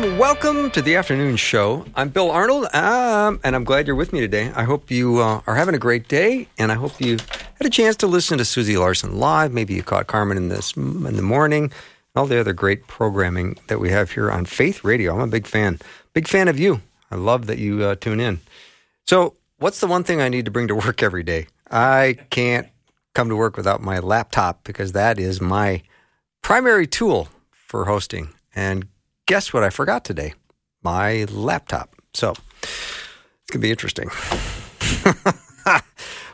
Warm welcome to the afternoon show. I'm Bill Arnold, um, and I'm glad you're with me today. I hope you uh, are having a great day, and I hope you had a chance to listen to Susie Larson live. Maybe you caught Carmen in this in the morning. All the other great programming that we have here on Faith Radio. I'm a big fan. Big fan of you. I love that you uh, tune in. So, what's the one thing I need to bring to work every day? I can't come to work without my laptop because that is my primary tool for hosting and guess what I forgot today? My laptop. So it's going to be interesting.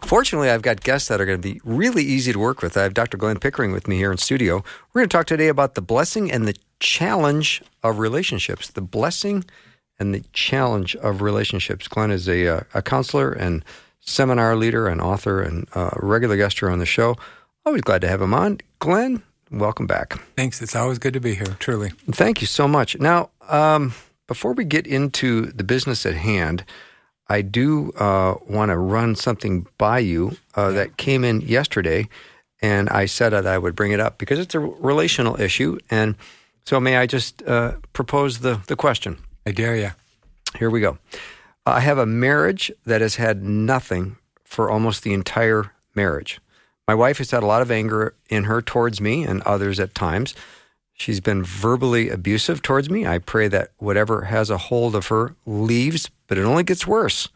Fortunately, I've got guests that are going to be really easy to work with. I have Dr. Glenn Pickering with me here in studio. We're going to talk today about the blessing and the challenge of relationships. The blessing and the challenge of relationships. Glenn is a, uh, a counselor and seminar leader and author and uh, regular guest here on the show. Always glad to have him on. Glenn, welcome back. Thanks. It's always good to be here, truly. Thank you so much. Now, um, before we get into the business at hand, I do uh, want to run something by you uh, that came in yesterday, and I said that I would bring it up because it's a relational issue. And so, may I just uh, propose the, the question? I dare you. Here we go. I have a marriage that has had nothing for almost the entire marriage. My wife has had a lot of anger in her towards me and others at times. She's been verbally abusive towards me. I pray that whatever has a hold of her leaves, but it only gets worse.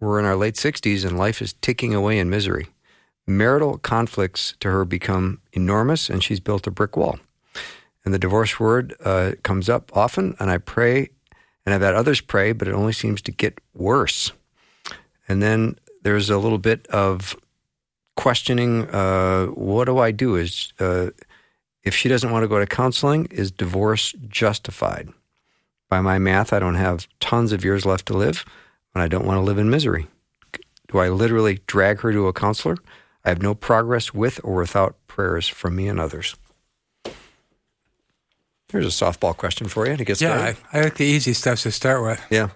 We're in our late 60s and life is ticking away in misery. Marital conflicts to her become enormous and she's built a brick wall. And the divorce word uh, comes up often, and I pray, and I've had others pray, but it only seems to get worse. And then there's a little bit of questioning uh, what do I do? Is uh, if she doesn't want to go to counseling, is divorce justified? By my math, I don't have tons of years left to live, and I don't want to live in misery. Do I literally drag her to a counselor? I have no progress with or without prayers from me and others. Here's a softball question for you to get started. Yeah, I, I like the easy stuff to start with. Yeah.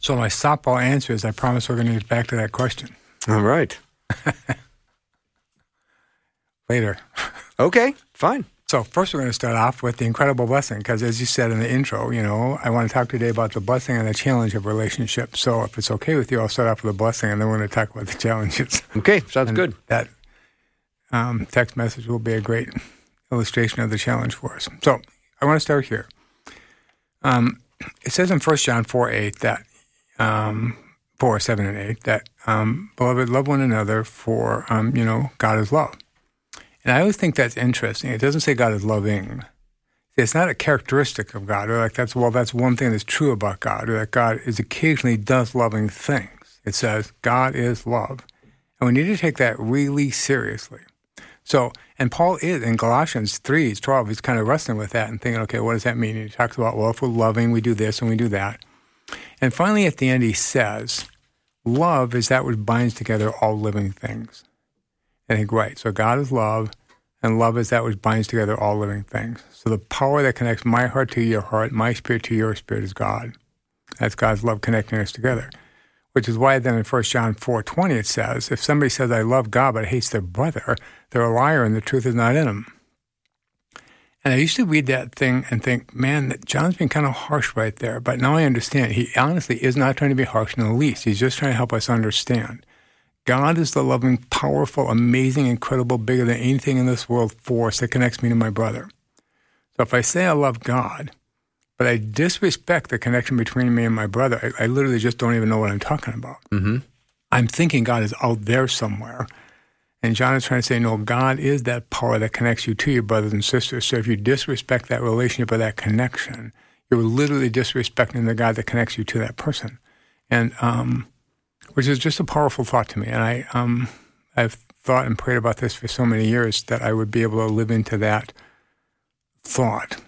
So my softball answer is I promise we're going to get back to that question. All right. Later. Okay, fine. So first, we're going to start off with the incredible blessing, because as you said in the intro, you know, I want to talk today about the blessing and the challenge of relationships. So if it's okay with you, I'll start off with the blessing, and then we're going to talk about the challenges. Okay, sounds and good. That um, text message will be a great illustration of the challenge for us. So I want to start here. Um, it says in 1 John 4 8 that um, 4, 7, and 8, that, um, beloved, love one another for, um, you know, God is love. And I always think that's interesting. It doesn't say God is loving. It's not a characteristic of God, or like that's, well, that's one thing that's true about God, or that God is occasionally does loving things. It says God is love. And we need to take that really seriously. So, and Paul is in Galatians 3, 12, he's kind of wrestling with that and thinking, okay, what does that mean? And he talks about, well, if we're loving, we do this and we do that. And finally, at the end, he says, Love is that which binds together all living things. I think, right. So God is love, and love is that which binds together all living things. So the power that connects my heart to your heart, my spirit to your spirit is God. That's God's love connecting us together. Which is why then in 1 John 4.20 it says, if somebody says, I love God but hates their brother, they're a liar and the truth is not in them. And I used to read that thing and think, man, John's been kind of harsh right there. But now I understand. He honestly is not trying to be harsh in the least. He's just trying to help us understand. God is the loving, powerful, amazing, incredible, bigger than anything in this world force that connects me to my brother. So if I say I love God, but I disrespect the connection between me and my brother, I, I literally just don't even know what I'm talking about. Mm-hmm. I'm thinking God is out there somewhere and John is trying to say, no, God is that power that connects you to your brothers and sisters. So if you disrespect that relationship or that connection, you're literally disrespecting the God that connects you to that person. And um, which is just a powerful thought to me. And I, um, I've thought and prayed about this for so many years that I would be able to live into that thought.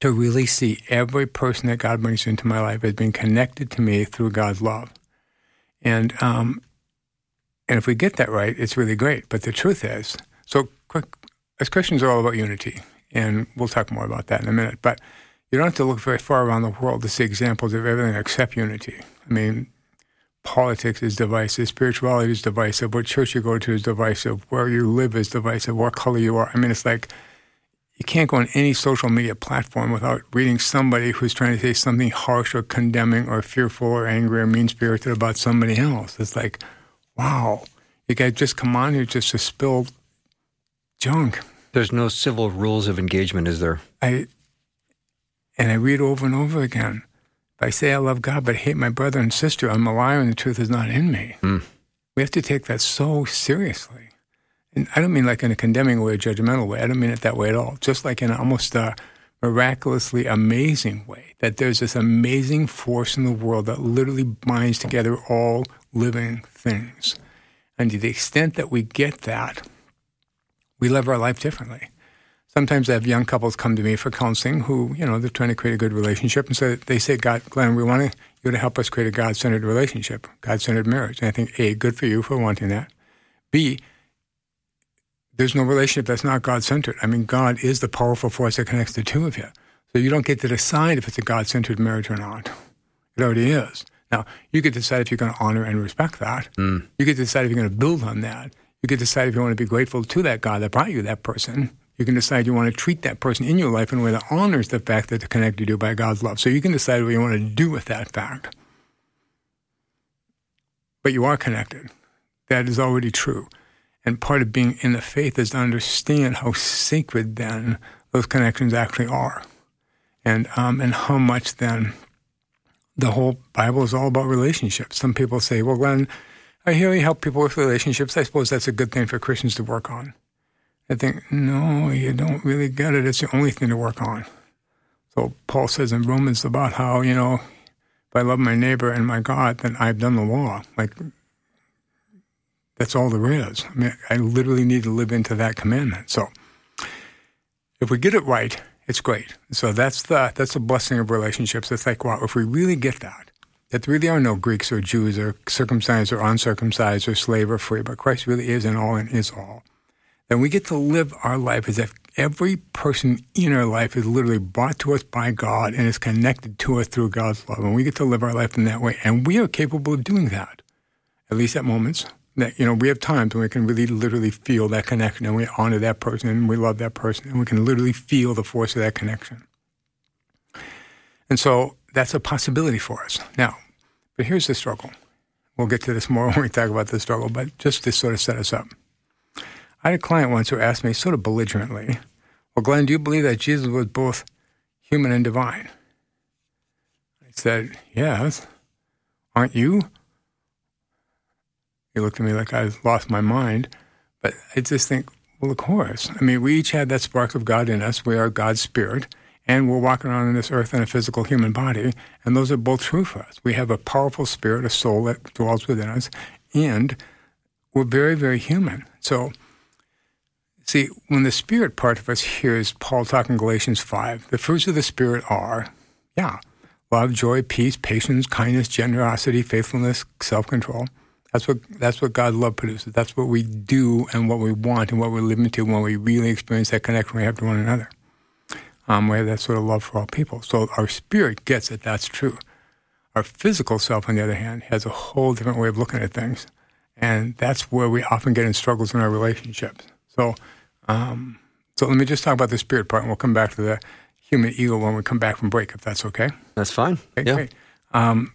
to really see every person that God brings into my life as being connected to me through God's love. And um, and if we get that right, it's really great. But the truth is, so as Christians are all about unity, and we'll talk more about that in a minute. But you don't have to look very far around the world to see examples of everything except unity. I mean, politics is divisive, spirituality is divisive, what church you go to is divisive, where you live is divisive, what color you are. I mean, it's like you can't go on any social media platform without reading somebody who's trying to say something harsh or condemning or fearful or angry or mean spirited about somebody else. It's like, wow, you guys just come on here just to spill junk. There's no civil rules of engagement, is there? I and I read over and over again. If I say I love God but hate my brother and sister, I'm a liar and the truth is not in me. Mm. We have to take that so seriously. And I don't mean like in a condemning way, a judgmental way. I don't mean it that way at all. Just like in almost a miraculously amazing way, that there's this amazing force in the world that literally binds together all living things. And to the extent that we get that, we live our life differently. Sometimes I have young couples come to me for counseling who, you know, they're trying to create a good relationship. And so they say, God, Glenn, we want you to help us create a God centered relationship, God centered marriage. And I think, A, good for you for wanting that. B, there's no relationship that's not God centered. I mean, God is the powerful force that connects the two of you. So you don't get to decide if it's a God centered marriage or not. It already is. Now, you get to decide if you're going to honor and respect that. Mm. You get to decide if you're going to build on that. You get to decide if you want to be grateful to that God that brought you that person. You can decide you want to treat that person in your life in a way that honors the fact that they're connected to you by God's love. So you can decide what you want to do with that fact. But you are connected. That is already true. And part of being in the faith is to understand how sacred then those connections actually are, and um, and how much then the whole Bible is all about relationships. Some people say, "Well, Glenn, I hear you help people with relationships. I suppose that's a good thing for Christians to work on." I think, no, you don't really get it. It's the only thing to work on. So Paul says in Romans about how you know, if I love my neighbor and my God, then I've done the law. Like that's all there is. I mean, I literally need to live into that commandment. So if we get it right, it's great. So that's the that's the blessing of relationships. It's like, wow, if we really get that, that there really are no Greeks or Jews or circumcised or uncircumcised or slave or free, but Christ really is and all and is all, then we get to live our life as if every person in our life is literally brought to us by God and is connected to us through God's love. And we get to live our life in that way. And we are capable of doing that, at least at moments that you know we have times when we can really literally feel that connection and we honor that person and we love that person and we can literally feel the force of that connection. And so that's a possibility for us. Now but here's the struggle. We'll get to this more when we talk about the struggle but just to sort of set us up. I had a client once who asked me sort of belligerently well glenn do you believe that jesus was both human and divine? I said yes. Aren't you he looked at me like I lost my mind. But I just think, well, of course. I mean, we each had that spark of God in us. We are God's spirit, and we're walking around on this earth in a physical human body, and those are both true for us. We have a powerful spirit, a soul that dwells within us, and we're very, very human. So, see, when the spirit part of us hears Paul talking Galatians 5, the fruits of the spirit are, yeah, love, joy, peace, patience, kindness, generosity, faithfulness, self control. That's what that's what God's love produces. That's what we do and what we want and what we're living to when we really experience that connection we have to one another. Um, we have that sort of love for all people. So our spirit gets it. That's true. Our physical self, on the other hand, has a whole different way of looking at things, and that's where we often get in struggles in our relationships. So, um, so let me just talk about the spirit part, and we'll come back to the human ego when we come back from break, if that's okay. That's fine. Okay, yeah. Great. Um,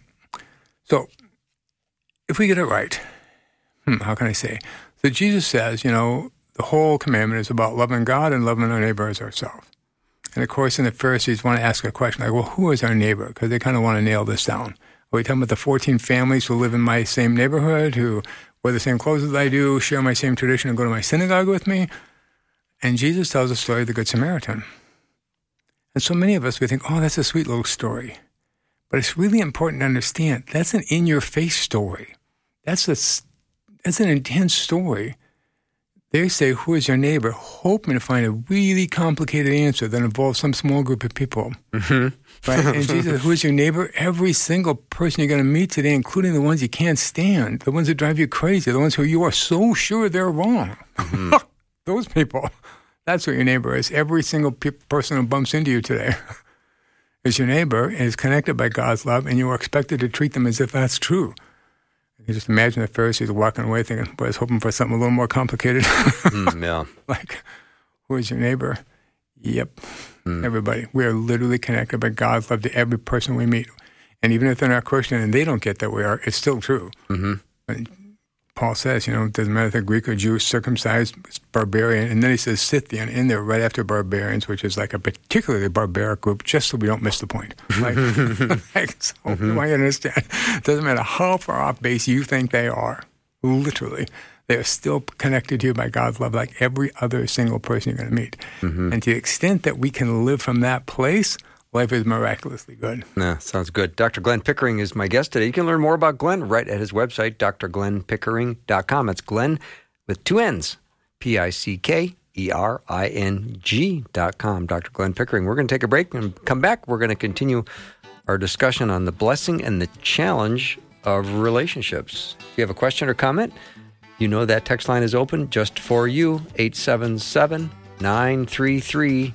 so if we get it right, hmm, how can I say? So Jesus says, you know, the whole commandment is about loving God and loving our neighbor as ourselves. And of course, in the Pharisees want to ask a question like, well, who is our neighbor? Because they kind of want to nail this down. Are we talking about the 14 families who live in my same neighborhood, who wear the same clothes as I do, share my same tradition, and go to my synagogue with me? And Jesus tells the story of the Good Samaritan. And so many of us, we think, oh, that's a sweet little story. But it's really important to understand that's an in your face story. That's a, that's an intense story they say, Who is your neighbor? hoping to find a really complicated answer that involves some small group of people. Mm-hmm. Right? And Jesus, who is your neighbor? Every single person you're going to meet today, including the ones you can't stand, the ones that drive you crazy, the ones who you are so sure they're wrong. Mm-hmm. Those people. That's what your neighbor is. Every single pe- person who bumps into you today is your neighbor and is connected by God's love, and you are expected to treat them as if that's true. You just imagine the Pharisees walking away thinking, boy, I was hoping for something a little more complicated. mm, yeah. like, who is your neighbor? Yep. Mm. Everybody. We are literally connected by God's love to every person we meet. And even if they're not Christian and they don't get that we are, it's still true. Mm-hmm. Paul says, you know, it doesn't matter if they're Greek or Jew, circumcised, barbarian. And then he says Scythian in there right after barbarians, which is like a particularly barbaric group, just so we don't miss the point. Like, like so mm-hmm. you understand. It doesn't matter how far off base you think they are, literally, they are still connected to you by God's love, like every other single person you're going to meet. Mm-hmm. And to the extent that we can live from that place, life is miraculously good. Yeah, sounds good. Dr. Glenn Pickering is my guest today. You can learn more about Glenn right at his website, drglennpickering.com. It's Glenn with two N's, P I C K E R I N G dot com. Dr. Glenn Pickering. We're going to take a break and come back. We're going to continue our discussion on the blessing and the challenge of relationships. If you have a question or comment, you know that text line is open just for you 877 933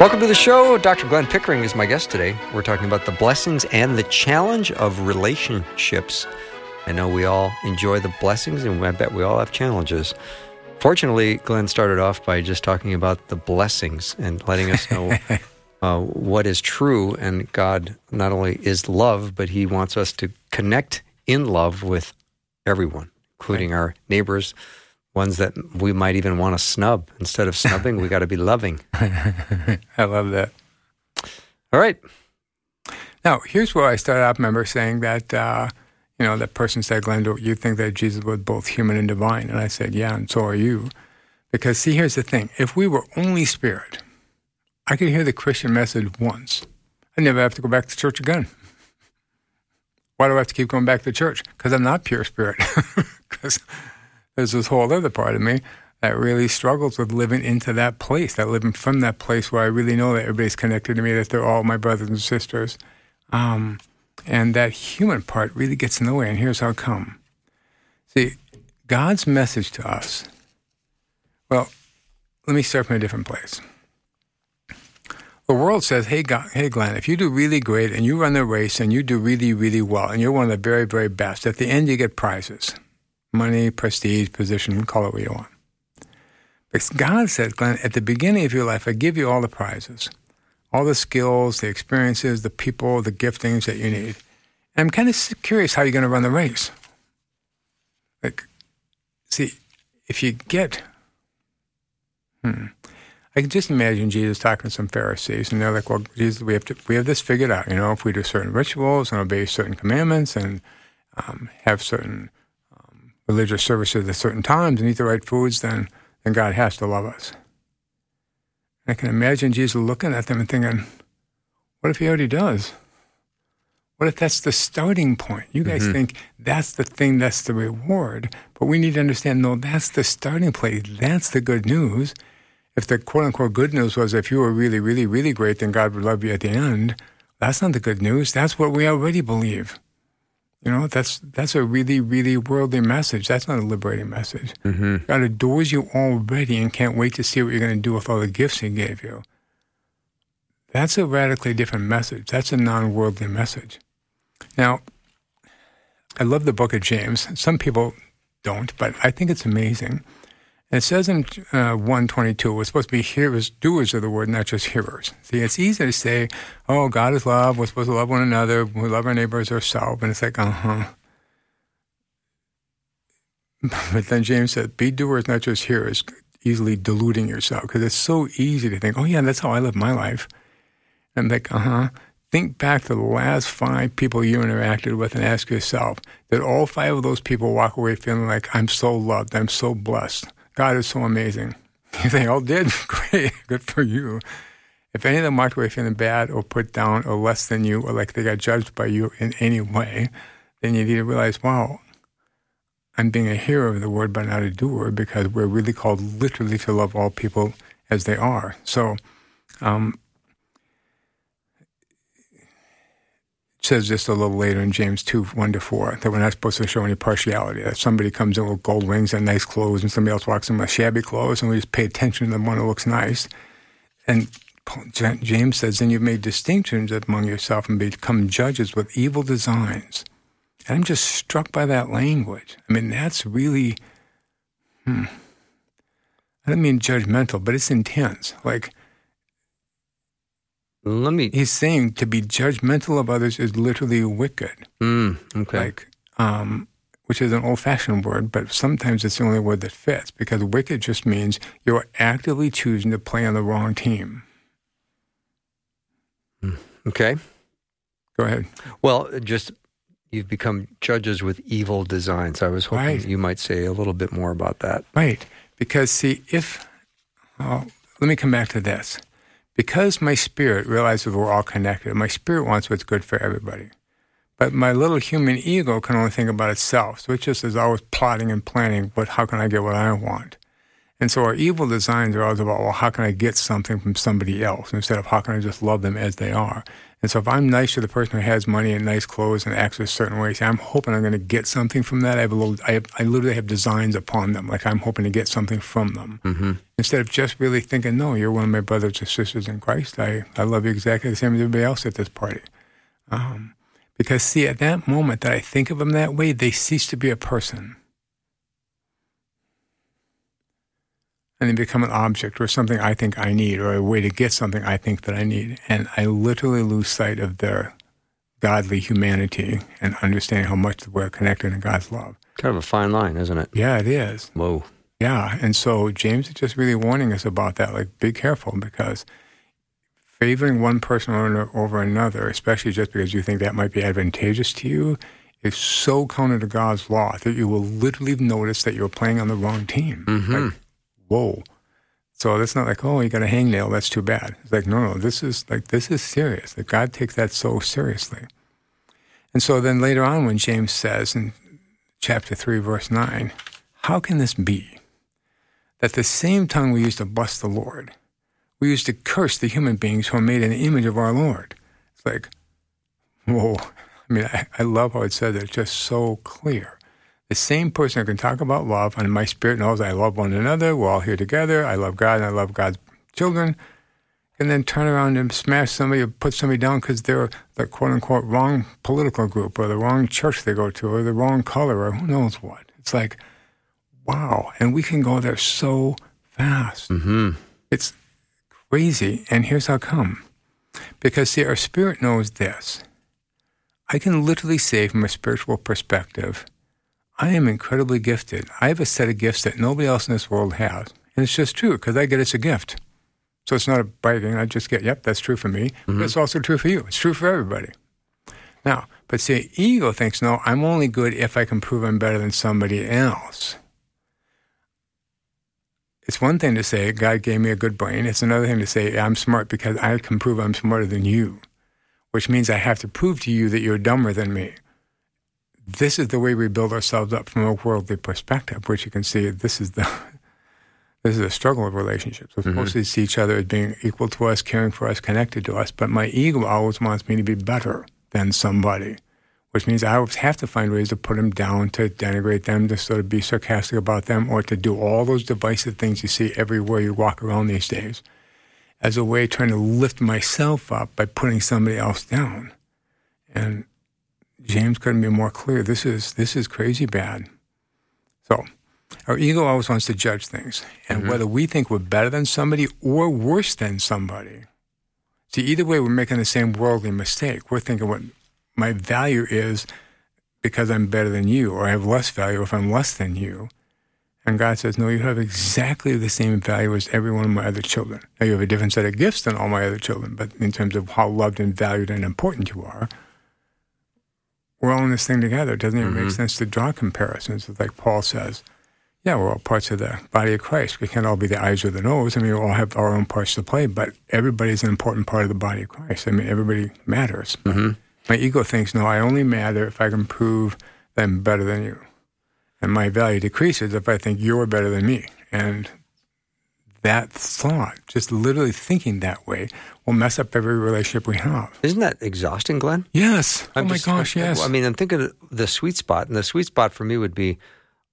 Welcome to the show. Dr. Glenn Pickering is my guest today. We're talking about the blessings and the challenge of relationships. I know we all enjoy the blessings, and I bet we all have challenges. Fortunately, Glenn started off by just talking about the blessings and letting us know uh, what is true. And God not only is love, but He wants us to connect in love with everyone, including right. our neighbors, ones that we might even want to snub. Instead of snubbing, we got to be loving. I love that. All right. Now, here's where I started out. Remember saying that, uh, you know, that person said, Glenn, do you think that Jesus was both human and divine? And I said, yeah, and so are you. Because, see, here's the thing if we were only spirit, I could hear the Christian message once. I'd never have to go back to church again. Why do I have to keep going back to church? Because I'm not pure spirit. Because there's this whole other part of me that really struggles with living into that place, that living from that place where I really know that everybody's connected to me, that they're all my brothers and sisters. Um, and that human part really gets in the way. And here's how come. See, God's message to us, well, let me start from a different place. The world says, hey, God, hey, Glenn, if you do really great and you run the race and you do really, really well and you're one of the very, very best, at the end you get prizes money, prestige, position, call it what you want. But God says, Glenn, at the beginning of your life, I give you all the prizes, all the skills, the experiences, the people, the giftings that you need. And I'm kind of curious how you're going to run the race. Like, see, if you get, hmm, I can just imagine Jesus talking to some Pharisees, and they're like, "Well, Jesus, we have to, we have this figured out. You know, if we do certain rituals and obey certain commandments and um, have certain religious services at certain times and eat the right foods, then, then God has to love us. I can imagine Jesus looking at them and thinking, what if he already does? What if that's the starting point? You guys mm-hmm. think that's the thing, that's the reward. But we need to understand no, that's the starting place. That's the good news. If the quote unquote good news was if you were really, really, really great, then God would love you at the end, that's not the good news. That's what we already believe. You know, that's that's a really, really worldly message. That's not a liberating message. Mm-hmm. God adores you already and can't wait to see what you're going to do with all the gifts He gave you. That's a radically different message. That's a non worldly message. Now, I love the book of James. Some people don't, but I think it's amazing. It says in uh, 122, we're supposed to be hearers, doers of the word, not just hearers. See, it's easy to say, oh, God is love. We're supposed to love one another. We love our neighbors ourselves. And it's like, uh huh. But then James said, be doers, not just hearers, easily deluding yourself because it's so easy to think, oh, yeah, that's how I live my life. And like, uh huh. Think back to the last five people you interacted with and ask yourself, did all five of those people walk away feeling like, I'm so loved, I'm so blessed? God is so amazing. They all did, great, good for you. If any of them walked away feeling bad or put down or less than you or like they got judged by you in any way, then you need to realize, wow, I'm being a hearer of the word but not a doer because we're really called literally to love all people as they are. So, um, says just a little later in James 2 1 to 4 that we're not supposed to show any partiality. That somebody comes in with gold rings and nice clothes, and somebody else walks in with shabby clothes, and we just pay attention to the one who looks nice. And James says, then you've made distinctions among yourself and become judges with evil designs. And I'm just struck by that language. I mean, that's really, hmm. I don't mean judgmental, but it's intense. Like, let me. He's saying to be judgmental of others is literally wicked. Mm, okay. Like, um, which is an old-fashioned word, but sometimes it's the only word that fits because wicked just means you're actively choosing to play on the wrong team. Hmm, okay. Go ahead. Well, just you've become judges with evil designs. I was hoping right. you might say a little bit more about that. Right. Because, see, if, oh, let me come back to this because my spirit realizes we're all connected, my spirit wants what's good for everybody. But my little human ego can only think about itself. So it just is always plotting and planning what how can I get what I want. And so our evil designs are always about, well, how can I get something from somebody else instead of how can I just love them as they are? And so if I'm nice to the person who has money and nice clothes and acts a certain way, I'm hoping I'm going to get something from that. I have a little, I, have, I literally have designs upon them, like I'm hoping to get something from them. Mm-hmm. Instead of just really thinking, no, you're one of my brothers or sisters in Christ. I, I love you exactly the same as everybody else at this party. Um, because see, at that moment that I think of them that way, they cease to be a person. And they become an object or something I think I need or a way to get something I think that I need. And I literally lose sight of their godly humanity and understanding how much we're connected in God's love. Kind of a fine line, isn't it? Yeah, it is. Whoa. Yeah. And so James is just really warning us about that. Like, be careful because favoring one person over another, especially just because you think that might be advantageous to you, is so counter to God's law that you will literally notice that you're playing on the wrong team. Mm-hmm. Like, whoa. So that's not like, oh, you got a hangnail, that's too bad. It's like, no, no, this is like this is serious. That God takes that so seriously. And so then later on when James says in chapter three, verse nine, how can this be? That the same tongue we use to bless the Lord, we use to curse the human beings who are made in the image of our Lord. It's like, whoa. I mean, I, I love how it says it. It's just so clear. The same person who can talk about love, and my spirit knows I love one another, we're all here together, I love God and I love God's children, and then turn around and smash somebody or put somebody down because they're the quote unquote wrong political group or the wrong church they go to or the wrong color or who knows what. It's like, wow. And we can go there so fast. Mm-hmm. It's crazy. And here's how come. Because, see, our spirit knows this. I can literally say from a spiritual perspective, I am incredibly gifted. I have a set of gifts that nobody else in this world has. And it's just true because I get it's a gift. So it's not a bragging. I just get, yep, that's true for me. Mm-hmm. But it's also true for you. It's true for everybody. Now, but see, ego thinks, no, I'm only good if I can prove I'm better than somebody else. It's one thing to say, God gave me a good brain. It's another thing to say, I'm smart because I can prove I'm smarter than you, which means I have to prove to you that you're dumber than me this is the way we build ourselves up from a worldly perspective, which you can see this is the this is a struggle of relationships. We're mm-hmm. supposed to see each other as being equal to us, caring for us, connected to us. But my ego always wants me to be better than somebody, which means I always have to find ways to put them down, to denigrate them, to sort of be sarcastic about them, or to do all those divisive things you see everywhere you walk around these days as a way of trying to lift myself up by putting somebody else down. And James couldn't be more clear. This is this is crazy bad. So our ego always wants to judge things, and Mm-hmm. whether we think we're better than somebody or worse than somebody. See, either way, we're making the same worldly mistake. We're thinking what my value is because I'm better than you, or I have less value if I'm less than you. And God says, No, you have exactly the same value as every one of my other children. Now, you have a different set of gifts than all my other children, but in terms of how loved and valued and important you are, we're all in this thing together. It doesn't even make mm-hmm. sense to draw comparisons. It's like Paul says, Yeah, we're all parts of the body of Christ. We can't all be the eyes or the nose. I mean, we all have our own parts to play, but everybody's an important part of the body of Christ. I mean, everybody matters. Mm-hmm. My ego thinks, No, I only matter if I can prove that I'm better than you and my value decreases if I think you're better than me. And that thought, just literally thinking that way, will mess up every relationship we have. Isn't that exhausting, Glenn? Yes. I'm oh my just- gosh, I- yes. I mean, I'm thinking of the sweet spot, and the sweet spot for me would be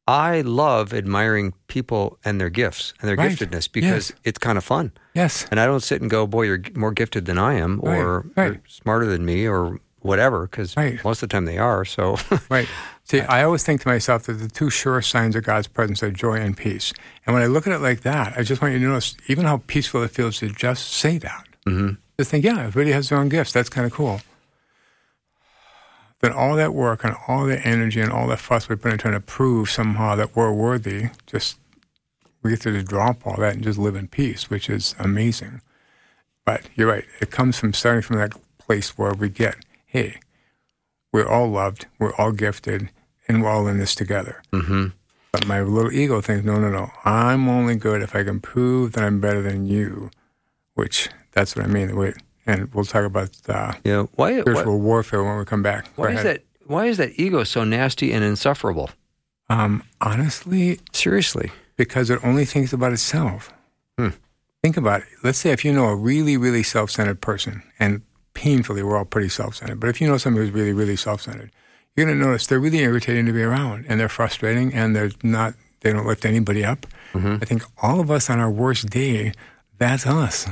I love admiring people and their gifts and their Right. giftedness because Yes. it's kind of fun. yes. And I don't sit and go, boy, you're more gifted than I am, or right. you're smarter than me, or whatever, because Right. most of the time they are. So, Right. See, I always think to myself that the two sure signs of God's presence are joy and peace. And when I look at it like that, I just want you to notice even how peaceful it feels to just say that. Mm-hmm. Just think, yeah, everybody has their own gifts. That's kind of cool. Then all that work and all the energy and all that fuss we put into trying to prove somehow that we're worthy, just we get to just drop all that and just live in peace, which is amazing. But you're right. It comes from starting from that place where we get, hey, we're all loved, we're all gifted, and we're all in this together. Mm-hmm. But my little ego thinks, no, no, no. I'm only good if I can prove that I'm better than you, which that's what I mean. Wait, and we'll talk about uh, know, why, why, spiritual warfare when we come back. Why is that? Why is that ego so nasty and insufferable? Um, honestly, Seriously. because it only thinks about itself. Hmm. Think about it. Let's say if you know a really, really self centered person, and painfully, we're all pretty self centered, but if you know somebody who's really, really self centered, you're going to notice they're really irritating to be around and they're frustrating and they're not, they don't lift anybody up. Mm-hmm. I think all of us on our worst day, that's us.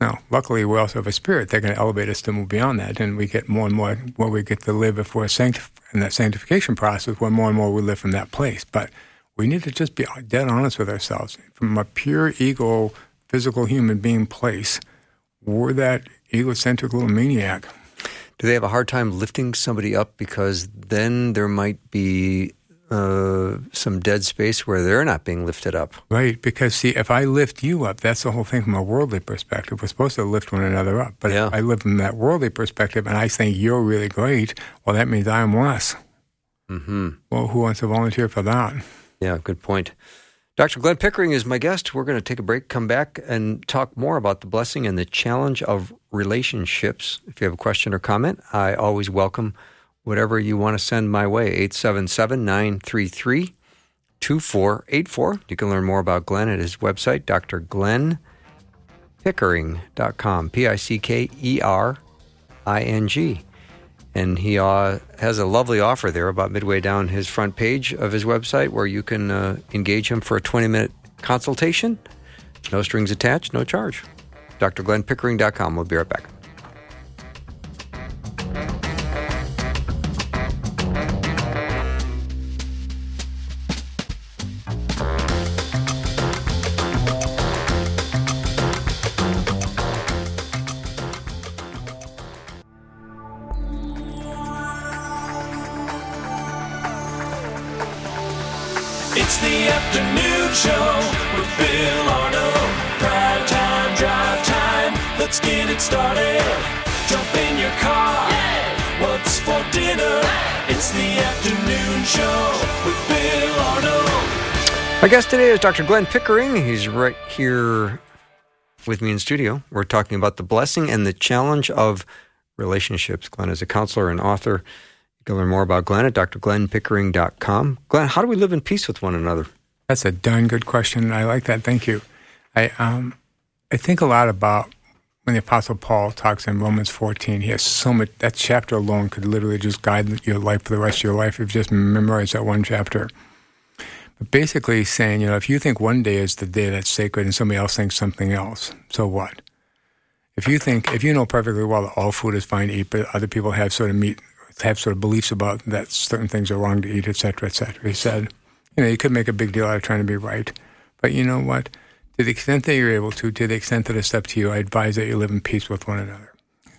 Now, luckily, we also have a spirit that can elevate us to move beyond that, and we get more and more what we get to live if we're sanctif- in that sanctification process, where more and more we live from that place. But we need to just be dead honest with ourselves. From a pure ego, physical human being place, we're that egocentric little maniac. Do they have a hard time lifting somebody up because then there might be uh, some dead space where they're not being lifted up? Right, because see, if I lift you up, that's the whole thing from a worldly perspective. We're supposed to lift one another up. But Yeah. if I live from that worldly perspective and I think you're really great, well, that means I'm less. Mm-hmm. Well, who wants to volunteer for that? Yeah, good point. Dr. Glenn Pickering is my guest. We're going to take a break, come back, and talk more about the blessing and the challenge of relationships. If you have a question or comment, I always welcome whatever you want to send my way. 877 933 2484. You can learn more about Glenn at his website, drglennpickering.com. P I C K E R I N G. And he uh, has a lovely offer there about midway down his front page of his website where you can uh, engage him for a 20 minute consultation. No strings attached, no charge. drglennpickering.com. We'll be right back. My guest today is Dr. Glenn Pickering. He's right here with me in studio. We're talking about the blessing and the challenge of relationships. Glenn is a counselor and author. You can learn more about Glenn at drglennpickering.com. Glenn, how do we live in peace with one another? That's a darn good question. I like that. Thank you. I um, I think a lot about when the Apostle Paul talks in Romans 14. He has so much. That chapter alone could literally just guide your life for the rest of your life if you just memorize that one chapter. Basically, saying, you know, if you think one day is the day that's sacred and somebody else thinks something else, so what? If you think, if you know perfectly well that all food is fine to eat, but other people have sort of meat have sort of beliefs about that certain things are wrong to eat, et cetera, et cetera. He said, you know, you could make a big deal out of trying to be right, but you know what? To the extent that you're able to, to the extent that it's up to you, I advise that you live in peace with one another.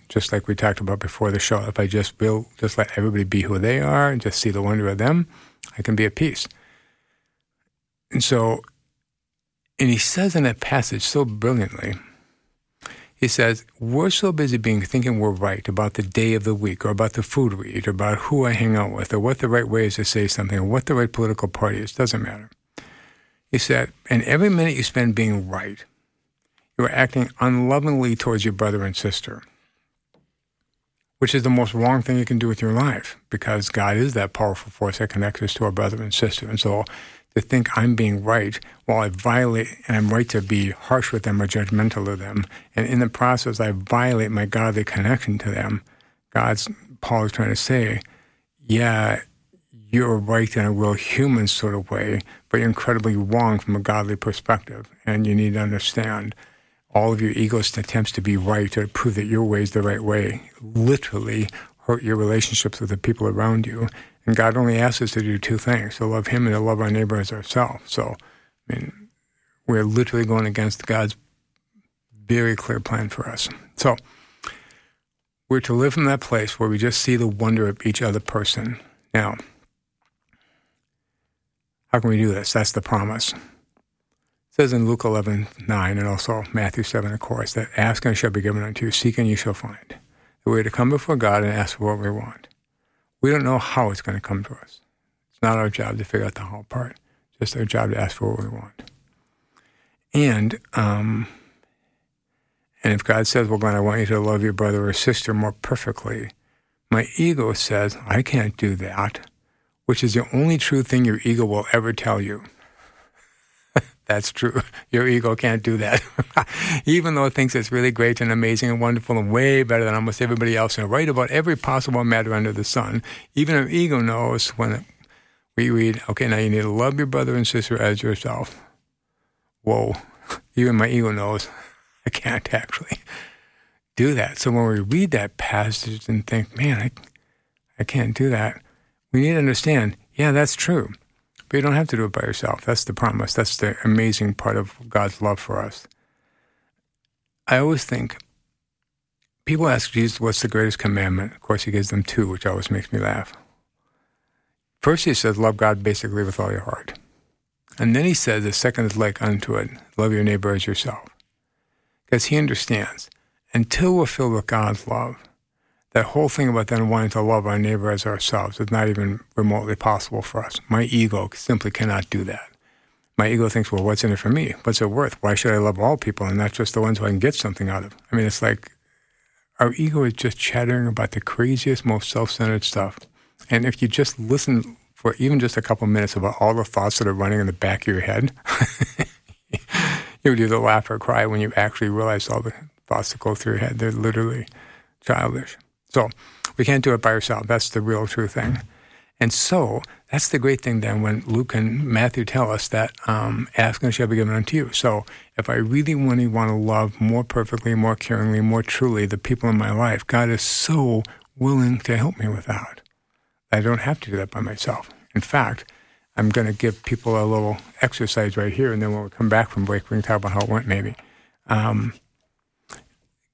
Just like we talked about before the show, if I just will just let everybody be who they are and just see the wonder of them, I can be at peace. And so, and he says in that passage so brilliantly, he says, We're so busy being thinking we're right about the day of the week or about the food we eat or about who I hang out with or what the right way is to say something or what the right political party is. Doesn't matter. He said, And every minute you spend being right, you are acting unlovingly towards your brother and sister, which is the most wrong thing you can do with your life because God is that powerful force that connects us to our brother and sister. And so think I'm being right while I violate, and I'm right to be harsh with them or judgmental of them. And in the process, I violate my godly connection to them. God's, Paul is trying to say, yeah, you're right in a real human sort of way, but you're incredibly wrong from a godly perspective. And you need to understand all of your egoist attempts to be right or to prove that your way is the right way literally hurt your relationships with the people around you and God only asks us to do two things to love Him and to love our neighbor as ourselves. So, I mean, we're literally going against God's very clear plan for us. So, we're to live from that place where we just see the wonder of each other person. Now, how can we do this? That's the promise. It says in Luke 11, 9, and also Matthew 7, of course, that ask and shall be given unto you, seek and you shall find. We're to come before God and ask for what we want. We don't know how it's going to come to us. It's not our job to figure out the how part. It's just our job to ask for what we want. And um, and if God says, "Well, God, I want you to love your brother or sister more perfectly," my ego says, "I can't do that," which is the only true thing your ego will ever tell you. That's true. Your ego can't do that. Even though it thinks it's really great and amazing and wonderful and way better than almost everybody else and right about every possible matter under the sun, even our ego knows when we read, okay, now you need to love your brother and sister as yourself. Whoa. Even my ego knows I can't actually do that. So when we read that passage and think, man, I, I can't do that, we need to understand, yeah, that's true. But you don't have to do it by yourself. That's the promise. That's the amazing part of God's love for us. I always think people ask Jesus, what's the greatest commandment? Of course, he gives them two, which always makes me laugh. First, he says, love God basically with all your heart. And then he says, the second is like unto it love your neighbor as yourself. Because he understands until we're filled with God's love, that whole thing about then wanting to love our neighbor as ourselves is not even remotely possible for us. My ego simply cannot do that. My ego thinks, well, what's in it for me? What's it worth? Why should I love all people and not just the ones who I can get something out of? I mean, it's like our ego is just chattering about the craziest, most self centered stuff. And if you just listen for even just a couple minutes about all the thoughts that are running in the back of your head, you would either laugh or cry when you actually realize all the thoughts that go through your head. They're literally childish. So we can't do it by ourselves. That's the real true thing. And so that's the great thing then when Luke and Matthew tell us that um, ask and shall be given unto you. So if I really, really want to love more perfectly, more caringly, more truly the people in my life, God is so willing to help me with that. I don't have to do that by myself. In fact, I'm going to give people a little exercise right here, and then when we come back from break, we can talk about how it went maybe. Because um,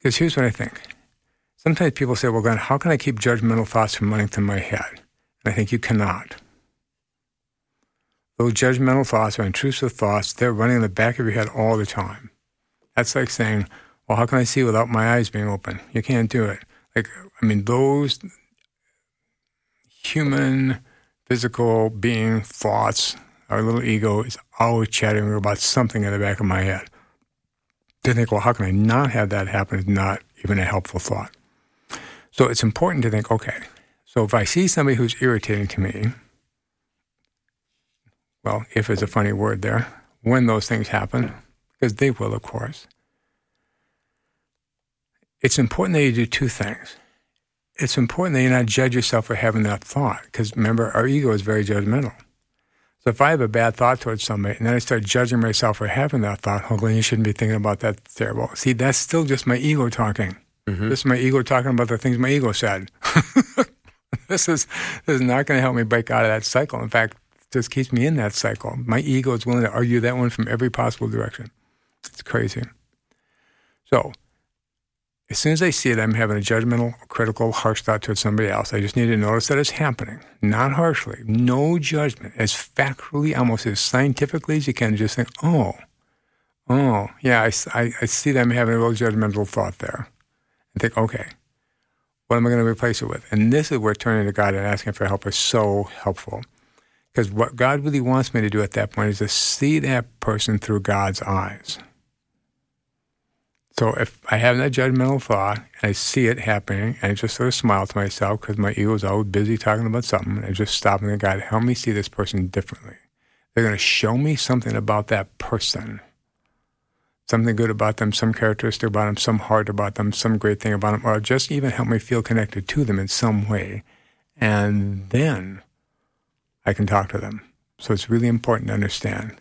here's what I think Sometimes people say, well, Glenn, how can I keep judgmental thoughts from running through my head? And I think you cannot. Those judgmental thoughts are intrusive thoughts. They're running in the back of your head all the time. That's like saying, well, how can I see without my eyes being open? You can't do it. Like, I mean, those human, physical being thoughts, our little ego is always chattering about something in the back of my head. To think, well, how can I not have that happen is not even a helpful thought. So it's important to think, okay, so if I see somebody who's irritating to me, well, if is a funny word there, when those things happen, because they will, of course, it's important that you do two things. It's important that you not judge yourself for having that thought, because remember, our ego is very judgmental. So if I have a bad thought towards somebody and then I start judging myself for having that thought, oh, Glenn, you shouldn't be thinking about that. terrible. See, that's still just my ego talking. Mm-hmm. This is my ego talking about the things my ego said. this is this is not going to help me break out of that cycle. In fact, it just keeps me in that cycle. My ego is willing to argue that one from every possible direction. It's crazy. So, as soon as I see it, I'm having a judgmental, critical, harsh thought towards somebody else. I just need to notice that it's happening, not harshly, no judgment, as factually, almost as scientifically as you can. Just think, oh, oh, yeah, I, I, I see them having a real judgmental thought there. And think, okay, what am I going to replace it with? And this is where turning to God and asking for help is so helpful. Because what God really wants me to do at that point is to see that person through God's eyes. So if I have that judgmental thought and I see it happening and I just sort of smile to myself because my ego is always busy talking about something and just stop and think, God, help me see this person differently. They're going to show me something about that person something good about them, some characteristic about them, some heart about them, some great thing about them, or just even help me feel connected to them in some way. And then I can talk to them. So it's really important to understand.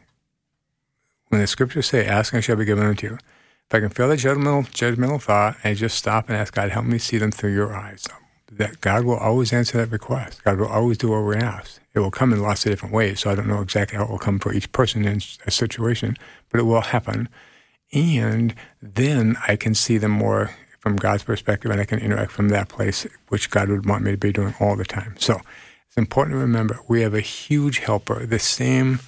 When the scriptures say, ask and shall be given unto you, if I can feel that judgmental, judgmental thought, and just stop and ask God, help me see them through your eyes. That God will always answer that request. God will always do what we ask. It will come in lots of different ways. So I don't know exactly how it will come for each person in a situation, but it will happen. And then I can see them more from God's perspective and I can interact from that place, which God would want me to be doing all the time. So it's important to remember we have a huge helper, the same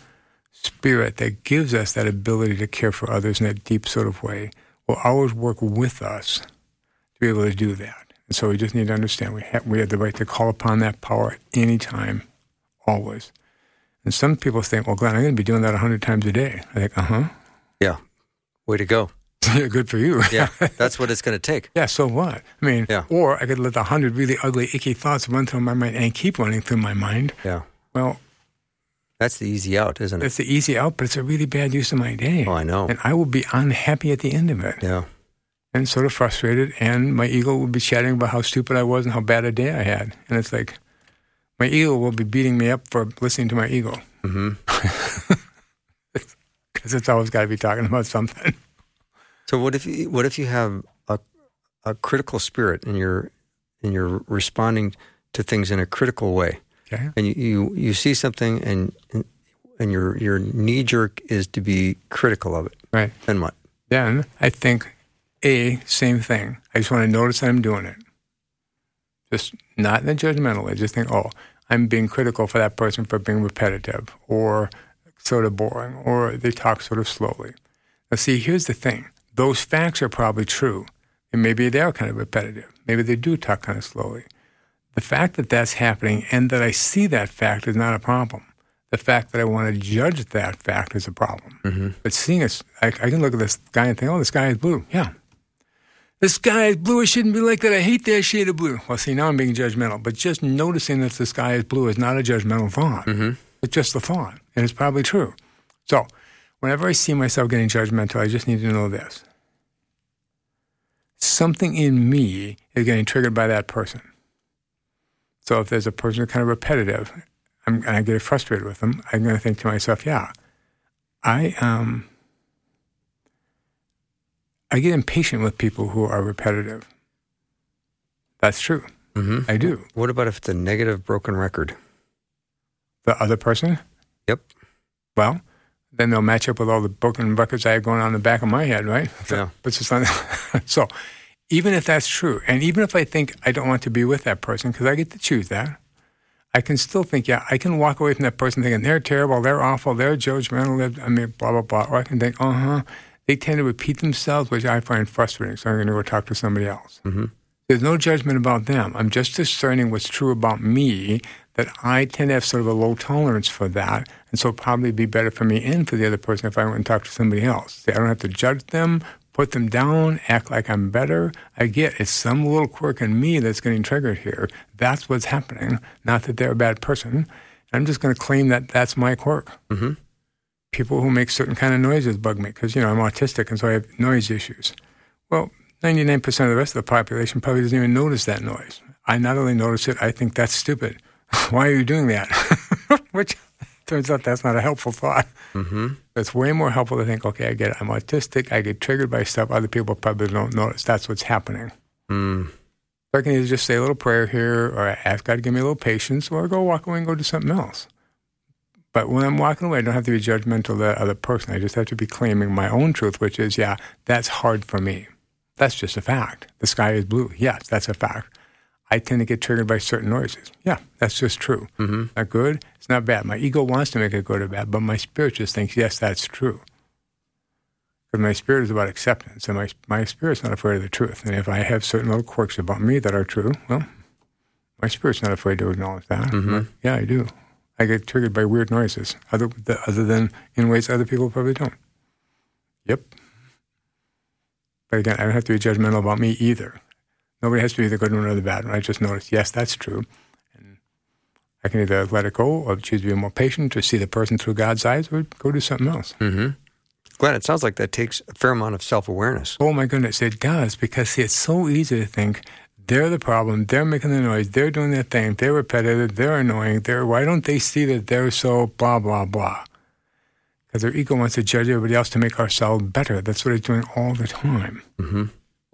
spirit that gives us that ability to care for others in that deep sort of way will always work with us to be able to do that. And so we just need to understand we have, we have the right to call upon that power anytime, always. And some people think, well, Glenn, I'm going to be doing that 100 times a day. I think, uh huh. Yeah. Way to go. Yeah, good for you. Yeah. That's what it's going to take. yeah, so what? I mean, Yeah. or I could let the hundred really ugly, icky thoughts run through my mind and keep running through my mind. Yeah. Well, That's the easy out, isn't it? it's the easy out, but it's a really bad use of my day. Oh, I know. And I will be unhappy at the end of it Yeah. and sort of frustrated. And my ego will be chatting about how stupid I was and how bad a day I had. And it's like, my ego will be beating me up for listening to my ego. Mm-hmm. Because it's always got to be talking about something. So what if you, what if you have a a critical spirit and you're and you're responding to things in a critical way, Okay. and you you, you see something and and- your your knee jerk is to be critical of it. Right. Then what? Then I think, A, same thing. I just want to notice that I'm doing it. Just not in a judgmental way. Just think, oh, I'm being critical for that person for being repetitive or sort of boring or they talk sort of slowly. Now, see, here's the thing those facts are probably true. And maybe they are kind of repetitive. Maybe they do talk kind of slowly. The fact that that's happening and that I see that fact is not a problem. The fact that I want to judge that fact is a problem. Mm-hmm. But seeing us, I, I can look at this guy and think, oh, this guy is blue. Yeah. The sky is blue. It shouldn't be like that. I hate that shade of blue. Well, see, now I'm being judgmental. But just noticing that the sky is blue is not a judgmental thought. Mm-hmm. It's just the thought. And it's probably true. So whenever I see myself getting judgmental, I just need to know this. Something in me is getting triggered by that person. So if there's a person who's kind of repetitive, I'm, and I get frustrated with them, I'm going to think to myself, yeah, I um, I get impatient with people who are repetitive. That's true. Mm-hmm. I do. What about if it's a negative broken record? The other person, Yep. well, then they'll match up with all the broken records I have going on in the back of my head, right? Yeah. But it's not, so even if that's true, and even if I think I don't want to be with that person, because I get to choose that, I can still think, yeah, I can walk away from that person thinking they're terrible, they're awful, they're judgmental, I mean, blah, blah, blah. Or I can think, uh huh, they tend to repeat themselves, which I find frustrating, so I'm going to go talk to somebody else. Mm-hmm. There's no judgment about them. I'm just discerning what's true about me, that I tend to have sort of a low tolerance for that. And so probably be better for me and for the other person if I went and talked to somebody else. I don't have to judge them, put them down, act like I'm better. I get it's some little quirk in me that's getting triggered here. That's what's happening, not that they're a bad person. I'm just going to claim that that's my quirk. Mm-hmm. People who make certain kind of noises bug me because, you know, I'm autistic and so I have noise issues. Well, 99% of the rest of the population probably doesn't even notice that noise. I not only notice it, I think that's stupid. Why are you doing that? Which turns out that's not a helpful thought. Mm-hmm. It's way more helpful to think, okay, I get it. I'm autistic. I get triggered by stuff other people probably don't notice. That's what's happening. Mm. So I can either just say a little prayer here, or ask God to give me a little patience, or go walk away and go do something else. But when I'm walking away, I don't have to be judgmental of that other person. I just have to be claiming my own truth, which is, yeah, that's hard for me. That's just a fact. The sky is blue. Yes, that's a fact. I tend to get triggered by certain noises. Yeah, that's just true. Mm-hmm. Not good. It's not bad. My ego wants to make it good or bad, but my spirit just thinks, yes, that's true. Because my spirit is about acceptance, and my my spirit's not afraid of the truth. And if I have certain little quirks about me that are true, well, my spirit's not afraid to acknowledge that. Mm-hmm. Yeah, I do. I get triggered by weird noises, other other than in ways other people probably don't. Yep. But again, I don't have to be judgmental about me either. Nobody has to be the good one or the bad one. I just notice, yes, that's true. And I can either let it go or choose to be more patient to see the person through God's eyes or go do something else. Mm-hmm. Glenn, it sounds like that takes a fair amount of self awareness. Oh my goodness, it does because see, it's so easy to think they're the problem, they're making the noise, they're doing their thing, they're repetitive, they're annoying, they're why don't they see that they're so blah blah blah? Because their ego wants to judge everybody else to make ourselves better. That's what it's doing all the time. Mm-hmm.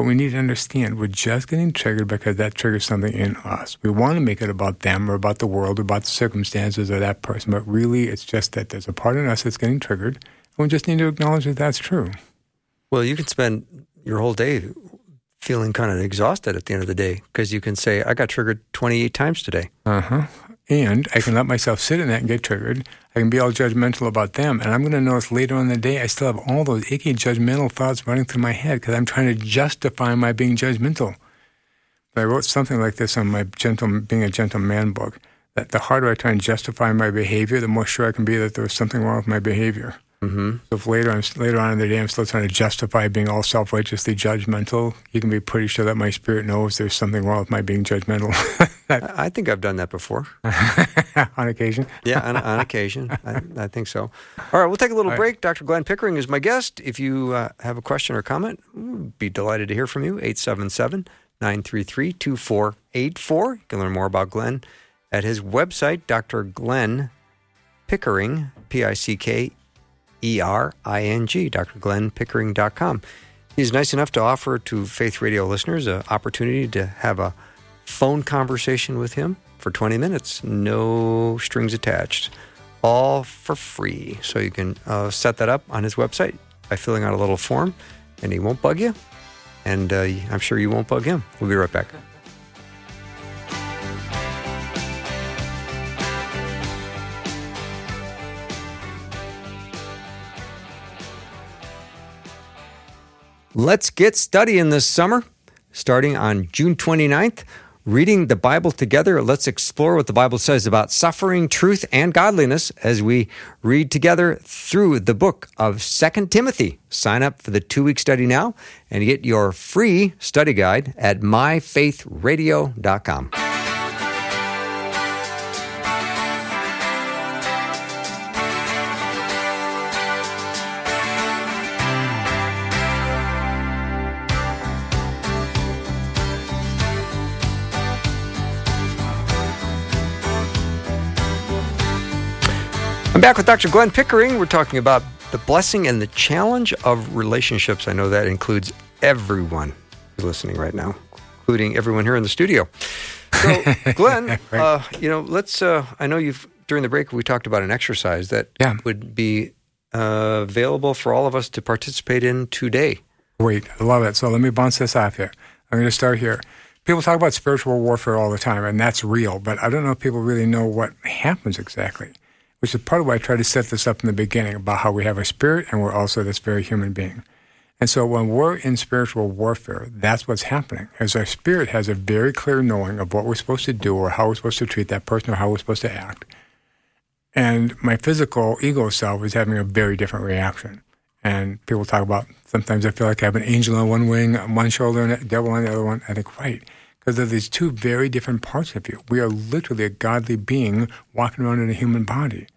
But we need to understand we're just getting triggered because that triggers something in us. We want to make it about them or about the world or about the circumstances of that person, but really it's just that there's a part in us that's getting triggered, and we just need to acknowledge that that's true. Well, you can spend your whole day feeling kind of exhausted at the end of the day because you can say, I got triggered 28 times today. Uh huh. And I can let myself sit in that and get triggered. I can be all judgmental about them. And I'm going to notice later on in the day, I still have all those icky judgmental thoughts running through my head because I'm trying to justify my being judgmental. But I wrote something like this on my gentle, Being a Gentle Man book that the harder I try and justify my behavior, the more sure I can be that there was something wrong with my behavior. Mm-hmm. So if later, I'm, later on in the day, I'm still trying to justify being all self-righteously judgmental, you can be pretty sure that my spirit knows there's something wrong with my being judgmental I think I've done that before. on occasion. Yeah, on, on occasion. I, I think so. All right, we'll take a little All right. break. Dr. Glenn Pickering is my guest. If you uh, have a question or comment, we'd be delighted to hear from you. 877 933 2484. You can learn more about Glenn at his website, Dr. Glenn Pickering, P I C K E R I N G, drglennpickering.com. He's nice enough to offer to Faith Radio listeners an opportunity to have a phone conversation with him for 20 minutes, no strings attached, all for free. So you can uh, set that up on his website by filling out a little form, and he won't bug you. And uh, I'm sure you won't bug him. We'll be right back. Let's get studying this summer, starting on June 29th. Reading the Bible together, let's explore what the Bible says about suffering, truth, and godliness as we read together through the book of Second Timothy. Sign up for the two week study now and get your free study guide at myfaithradio.com. I'm back with Dr. Glenn Pickering. We're talking about the blessing and the challenge of relationships. I know that includes everyone who's listening right now, including everyone here in the studio. So, Glenn, uh, you know, let's. Uh, I know you've during the break we talked about an exercise that Yeah. would be uh, available for all of us to participate in today. Great. I love it. So let me bounce this off here. I'm going to start here. People talk about spiritual warfare all the time, and that's real, but I don't know if people really know what happens exactly, which is part of why I try to set this up in the beginning about how we have a spirit and we're also this very human being. And so when we're in spiritual warfare, that's what's happening. As our spirit has a very clear knowing of what we're supposed to do or how we're supposed to treat that person or how we're supposed to act. And my physical ego self is having a very different reaction. And people talk about sometimes I feel like I have an angel on one wing, on one shoulder, and a devil on the other one. I think, right. Because of these two very different parts of you. We are literally a godly being walking around in a human body.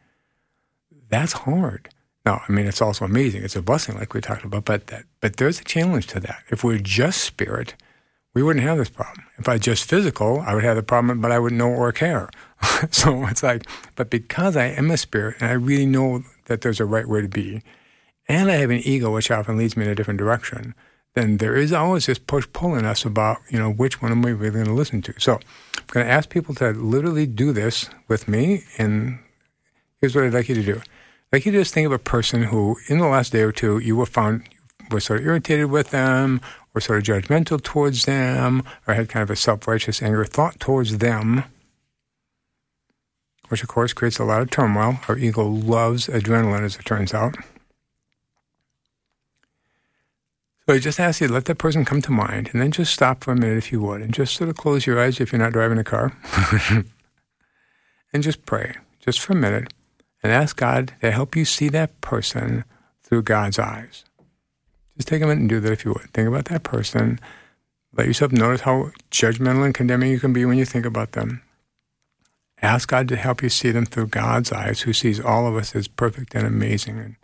That's hard. Now, I mean, it's also amazing. It's a blessing, like we talked about, but that, but there's a challenge to that. If we're just spirit, we wouldn't have this problem. If I just physical, I would have the problem, but I wouldn't know or care. so it's like, but because I am a spirit and I really know that there's a right way to be, and I have an ego which often leads me in a different direction, then there is always this push pull in us about, you know, which one am we really going to listen to? So I'm going to ask people to literally do this with me. And here's what I'd like you to do. I'd like you to just think of a person who, in the last day or two, you were found were sort of irritated with them, or sort of judgmental towards them, or had kind of a self righteous anger thought towards them, which of course creates a lot of turmoil. Our ego loves adrenaline, as it turns out. So I just ask you to let that person come to mind and then just stop for a minute if you would and just sort of close your eyes if you're not driving a car and just pray just for a minute and ask God to help you see that person through God's eyes. Just take a minute and do that if you would. Think about that person. Let yourself notice how judgmental and condemning you can be when you think about them. Ask God to help you see them through God's eyes, who sees all of us as perfect and amazing and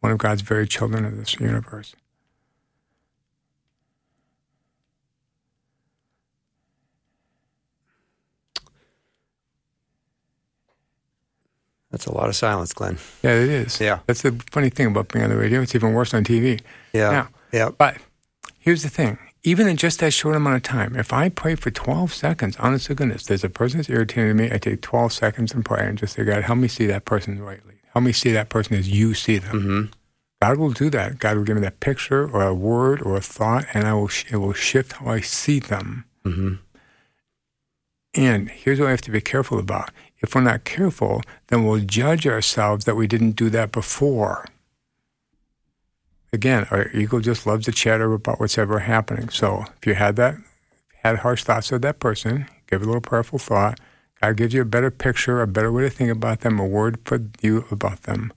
one of God's very children of this universe. That's a lot of silence, Glenn. Yeah, it is. Yeah. That's the funny thing about being on the radio. It's even worse on TV. Yeah. Now, Yeah. But here's the thing. Even in just that short amount of time, if I pray for 12 seconds, honest to goodness, there's a person that's irritating me, I take 12 seconds and pray and just say, God, help me see that person rightly. Help me see that person as you see them. Mm-hmm. God will do that. God will give me that picture or a word or a thought, and I will sh- it will shift how I see them. Mm-hmm. And here's what I have to be careful about. If we're not careful, then we'll judge ourselves that we didn't do that before. Again, our ego just loves to chatter about what's ever happening. So if you had that, had harsh thoughts of that person, give a little prayerful thought. God gives you a better picture, a better way to think about them, a word for you about them.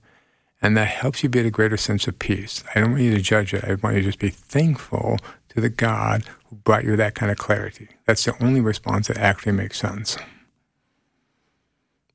And that helps you be at a greater sense of peace. I don't want you to judge it. I want you to just be thankful to the God who brought you that kind of clarity. That's the only response that actually makes sense.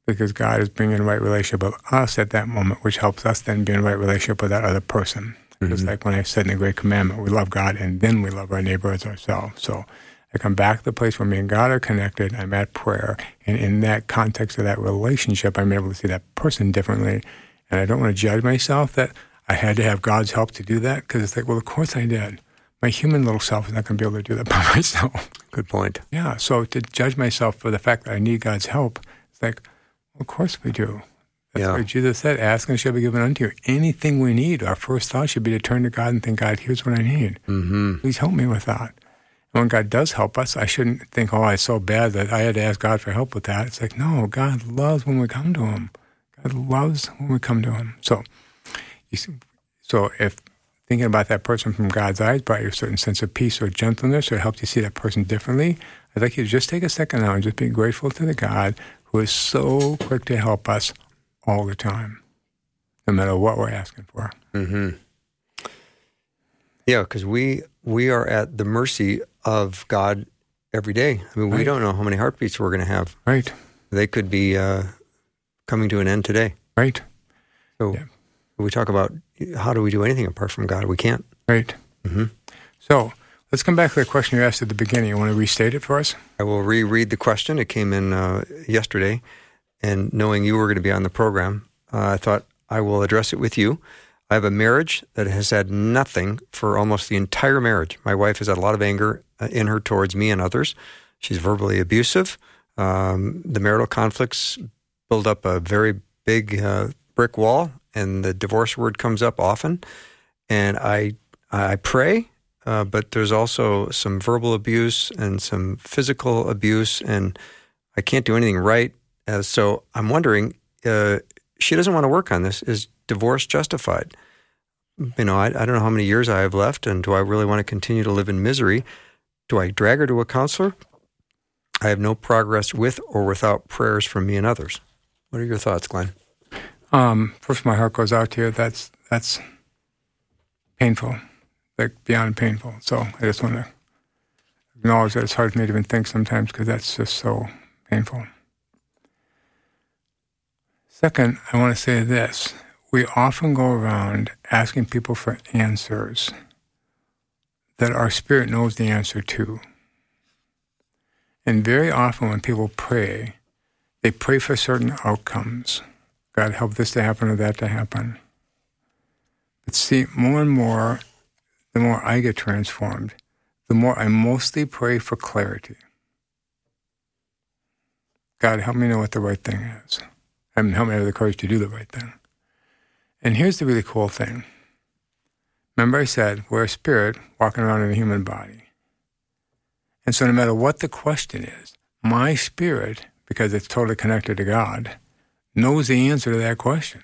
Because God is bringing a right relationship with us at that moment, which helps us then be in a right relationship with that other person. Just mm-hmm. like when I said in the Great Commandment, we love God and then we love our neighbor as ourselves. So I come back to the place where me and God are connected. I'm at prayer. And in that context of that relationship, I'm able to see that person differently. And I don't want to judge myself that I had to have God's help to do that because it's like, well, of course I did. My human little self is not going to be able to do that by myself. Good point. Yeah. So to judge myself for the fact that I need God's help, it's like, of course we do. That's Yeah. why Jesus said, ask and shall be given unto you. Anything we need, our first thought should be to turn to God and think, God, here's what I need. Mm-hmm. Please help me with that. And when God does help us, I shouldn't think, oh, it's so bad that I had to ask God for help with that. It's like, no, God loves when we come to Him. God loves when we come to Him. So, you see, so if thinking about that person from God's eyes brought you a certain sense of peace or gentleness or helped you see that person differently, I'd like you to just take a second now and just be grateful to the God who is so quick to help us all the time, no matter what we're asking for. Mm-hmm. Yeah, because we we are at the mercy of God every day. I mean, we don't know how many heartbeats we're going to have. Right, They could be uh, coming to an end today. right, So Yeah. we talk about how do we do anything apart from God? We can't. right. Mm-hmm. So let's come back to the question you asked at the beginning. You want to restate it for us? I will reread the question. It came in uh, yesterday, and knowing you were going to be on the program, uh, I thought I will address it with you. I have a marriage that has had nothing for almost the entire marriage. My wife has had a lot of anger uh, in her towards me and others. She's verbally abusive. Um, the marital conflicts build up a very big uh, brick wall, and the divorce word comes up often. And I I pray, uh, but there's also some verbal abuse and some physical abuse, and I can't do anything right. Uh, so I'm wondering, uh, she doesn't want to work on this. Is divorce justified? You know, I, I don't know how many years I have left, and do I really want to continue to live in misery? Do I drag her to a counselor? I have no progress with or without prayers from me and others. What are your thoughts, Glenn? Um, first, my heart goes out to you. That's that's painful, like beyond painful. So I just want to acknowledge that it's hard for me to even think sometimes because that's just so painful. Second, I want to say this: we often go around asking people for answers that our spirit knows the answer to. And very often, when people pray, they pray for certain outcomes. God, help this to happen or that to happen. But see, more and more, the more I get transformed, the more I mostly pray for clarity. God, help me know what the right thing is. I mean, help me have the courage to do the right thing. And here's the really cool thing. Remember, I said we're a spirit walking around in a human body. And so, no matter what the question is, my spirit, because it's totally connected to God, knows the answer to that question.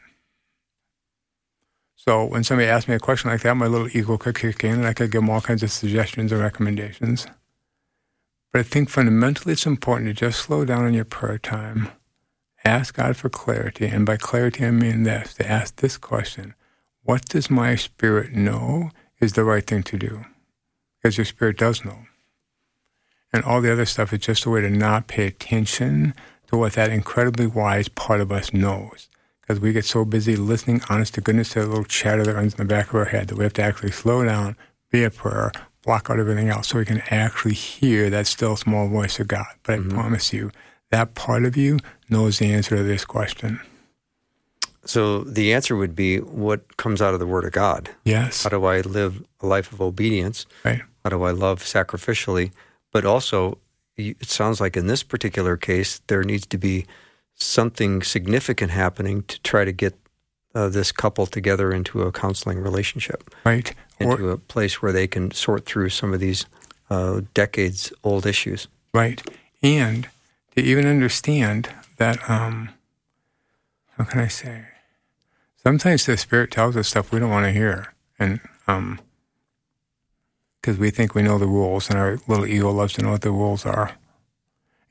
So, when somebody asks me a question like that, my little ego could kick in and I could give them all kinds of suggestions and recommendations. But I think fundamentally it's important to just slow down in your prayer time, ask God for clarity. And by clarity, I mean this to ask this question What does my spirit know is the right thing to do? Because your spirit does know. And all the other stuff is just a way to not pay attention to what that incredibly wise part of us knows. Because we get so busy listening, honest to goodness, to the little chatter that runs in the back of our head that we have to actually slow down, be a prayer, block out everything else so we can actually hear that still small voice of God. But I mm-hmm. promise you, that part of you knows the answer to this question. So the answer would be what comes out of the Word of God. Yes. How do I live a life of obedience? Right. How do I love sacrificially? But also, it sounds like in this particular case, there needs to be something significant happening to try to get uh, this couple together into a counseling relationship, Right. Or, into a place where they can sort through some of these uh, decades old issues. right. And to even understand that, um, how can I say? Sometimes the Spirit tells us stuff we don't want to hear. And, um, because we think we know the rules, and our little ego loves to know what the rules are.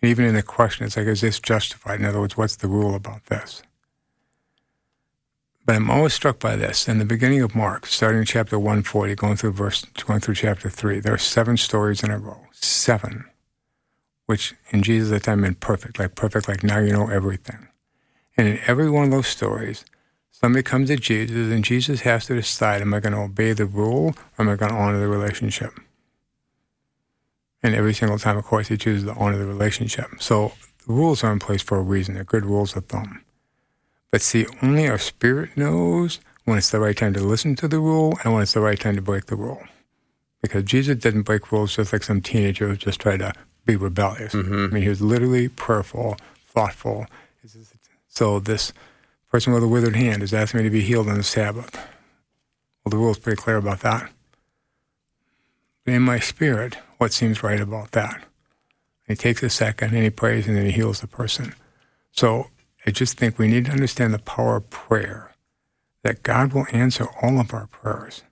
And even in the question, it's like, is this justified? In other words, what's the rule about this? But I'm always struck by this. In the beginning of Mark, starting in chapter 140, going through verse, going through chapter 3, there are seven stories in a row. Seven. Which in Jesus at time meant perfect, like perfect, like now you know everything. And in every one of those stories, somebody comes to Jesus and Jesus has to decide, am I going to obey the rule or am I going to honor the relationship? And every single time, of course, he chooses to honor the relationship. So the rules are in place for a reason. They're good rules of thumb. But see, only our spirit knows when it's the right time to listen to the rule and when it's the right time to break the rule. Because Jesus didn't break rules just like some teenager who just tried to be rebellious. Mm-hmm. I mean, he was literally prayerful, thoughtful. So this person with a withered hand is asking me to be healed on the Sabbath. Well, the rule's pretty clear about that. But in my spirit, what seems right about that? He takes a second and he prays and then he heals the person. So I just think we need to understand the power of prayer, that God will answer all of our prayers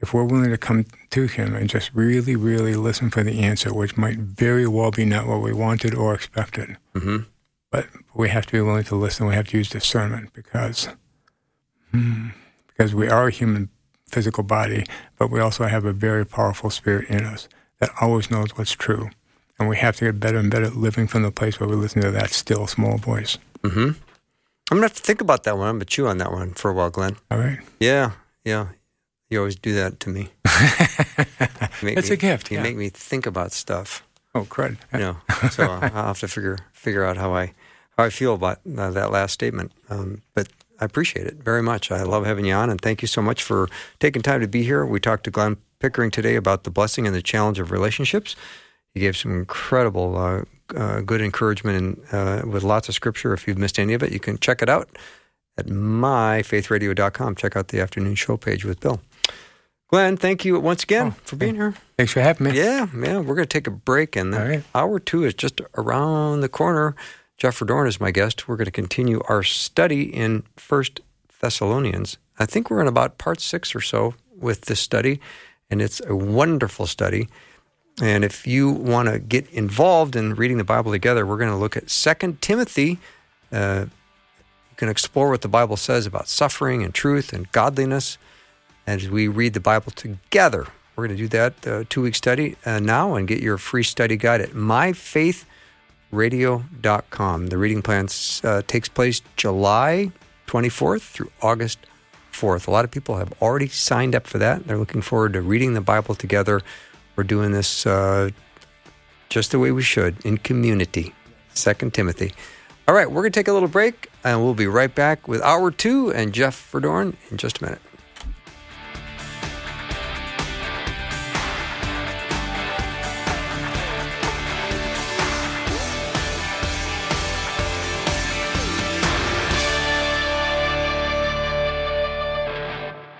if we're willing to come to Him and just really, really listen for the answer, which might very well be not what we wanted or expected. hmm But we have to be willing to listen. We have to use discernment because, hmm, because we are human physical body, but we also have a very powerful spirit in us that always knows what's true. And we have to get better and better at living from the place where we listen to that still small voice. hmm I'm gonna have to think about that one. I'm gonna chew on that one for a while, Glenn. All right? Yeah, yeah. You always do that to me. It's me- a gift, You yeah. make me think about stuff. Oh, crud. You know, so I'll have to figure figure out how I how I feel about uh, that last statement. Um, but I appreciate it very much. I love having you on, and thank you so much for taking time to be here. We talked to Glenn Pickering today about the blessing and the challenge of relationships. He gave some incredible, uh, uh, good encouragement and uh, with lots of scripture. If you've missed any of it, you can check it out at myfaithradio.com. Check out the afternoon show page with Bill. Glenn, thank you once again Oh, for being here. Thanks for having me. Yeah, yeah. We're going to take a break, and right. hour two is just around the corner. Jeff Verdorn is my guest. We're going to continue our study in First Thessalonians. I think we're in about part six or so with this study, and it's a wonderful study. And if you want to get involved in reading the Bible together, we're going to look at Second Timothy. Uh, you can explore what the Bible says about suffering and truth and godliness as we read the Bible together. We're going to do that uh, two week study uh, now and get your free study guide at myfaithradio.com. The reading plan uh, takes place July 24th through August 4th. A lot of people have already signed up for that. They're looking forward to reading the Bible together. We're doing this uh, just the way we should in community. Second Timothy. All right, we're going to take a little break and we'll be right back with hour two and Jeff Verdorn in just a minute.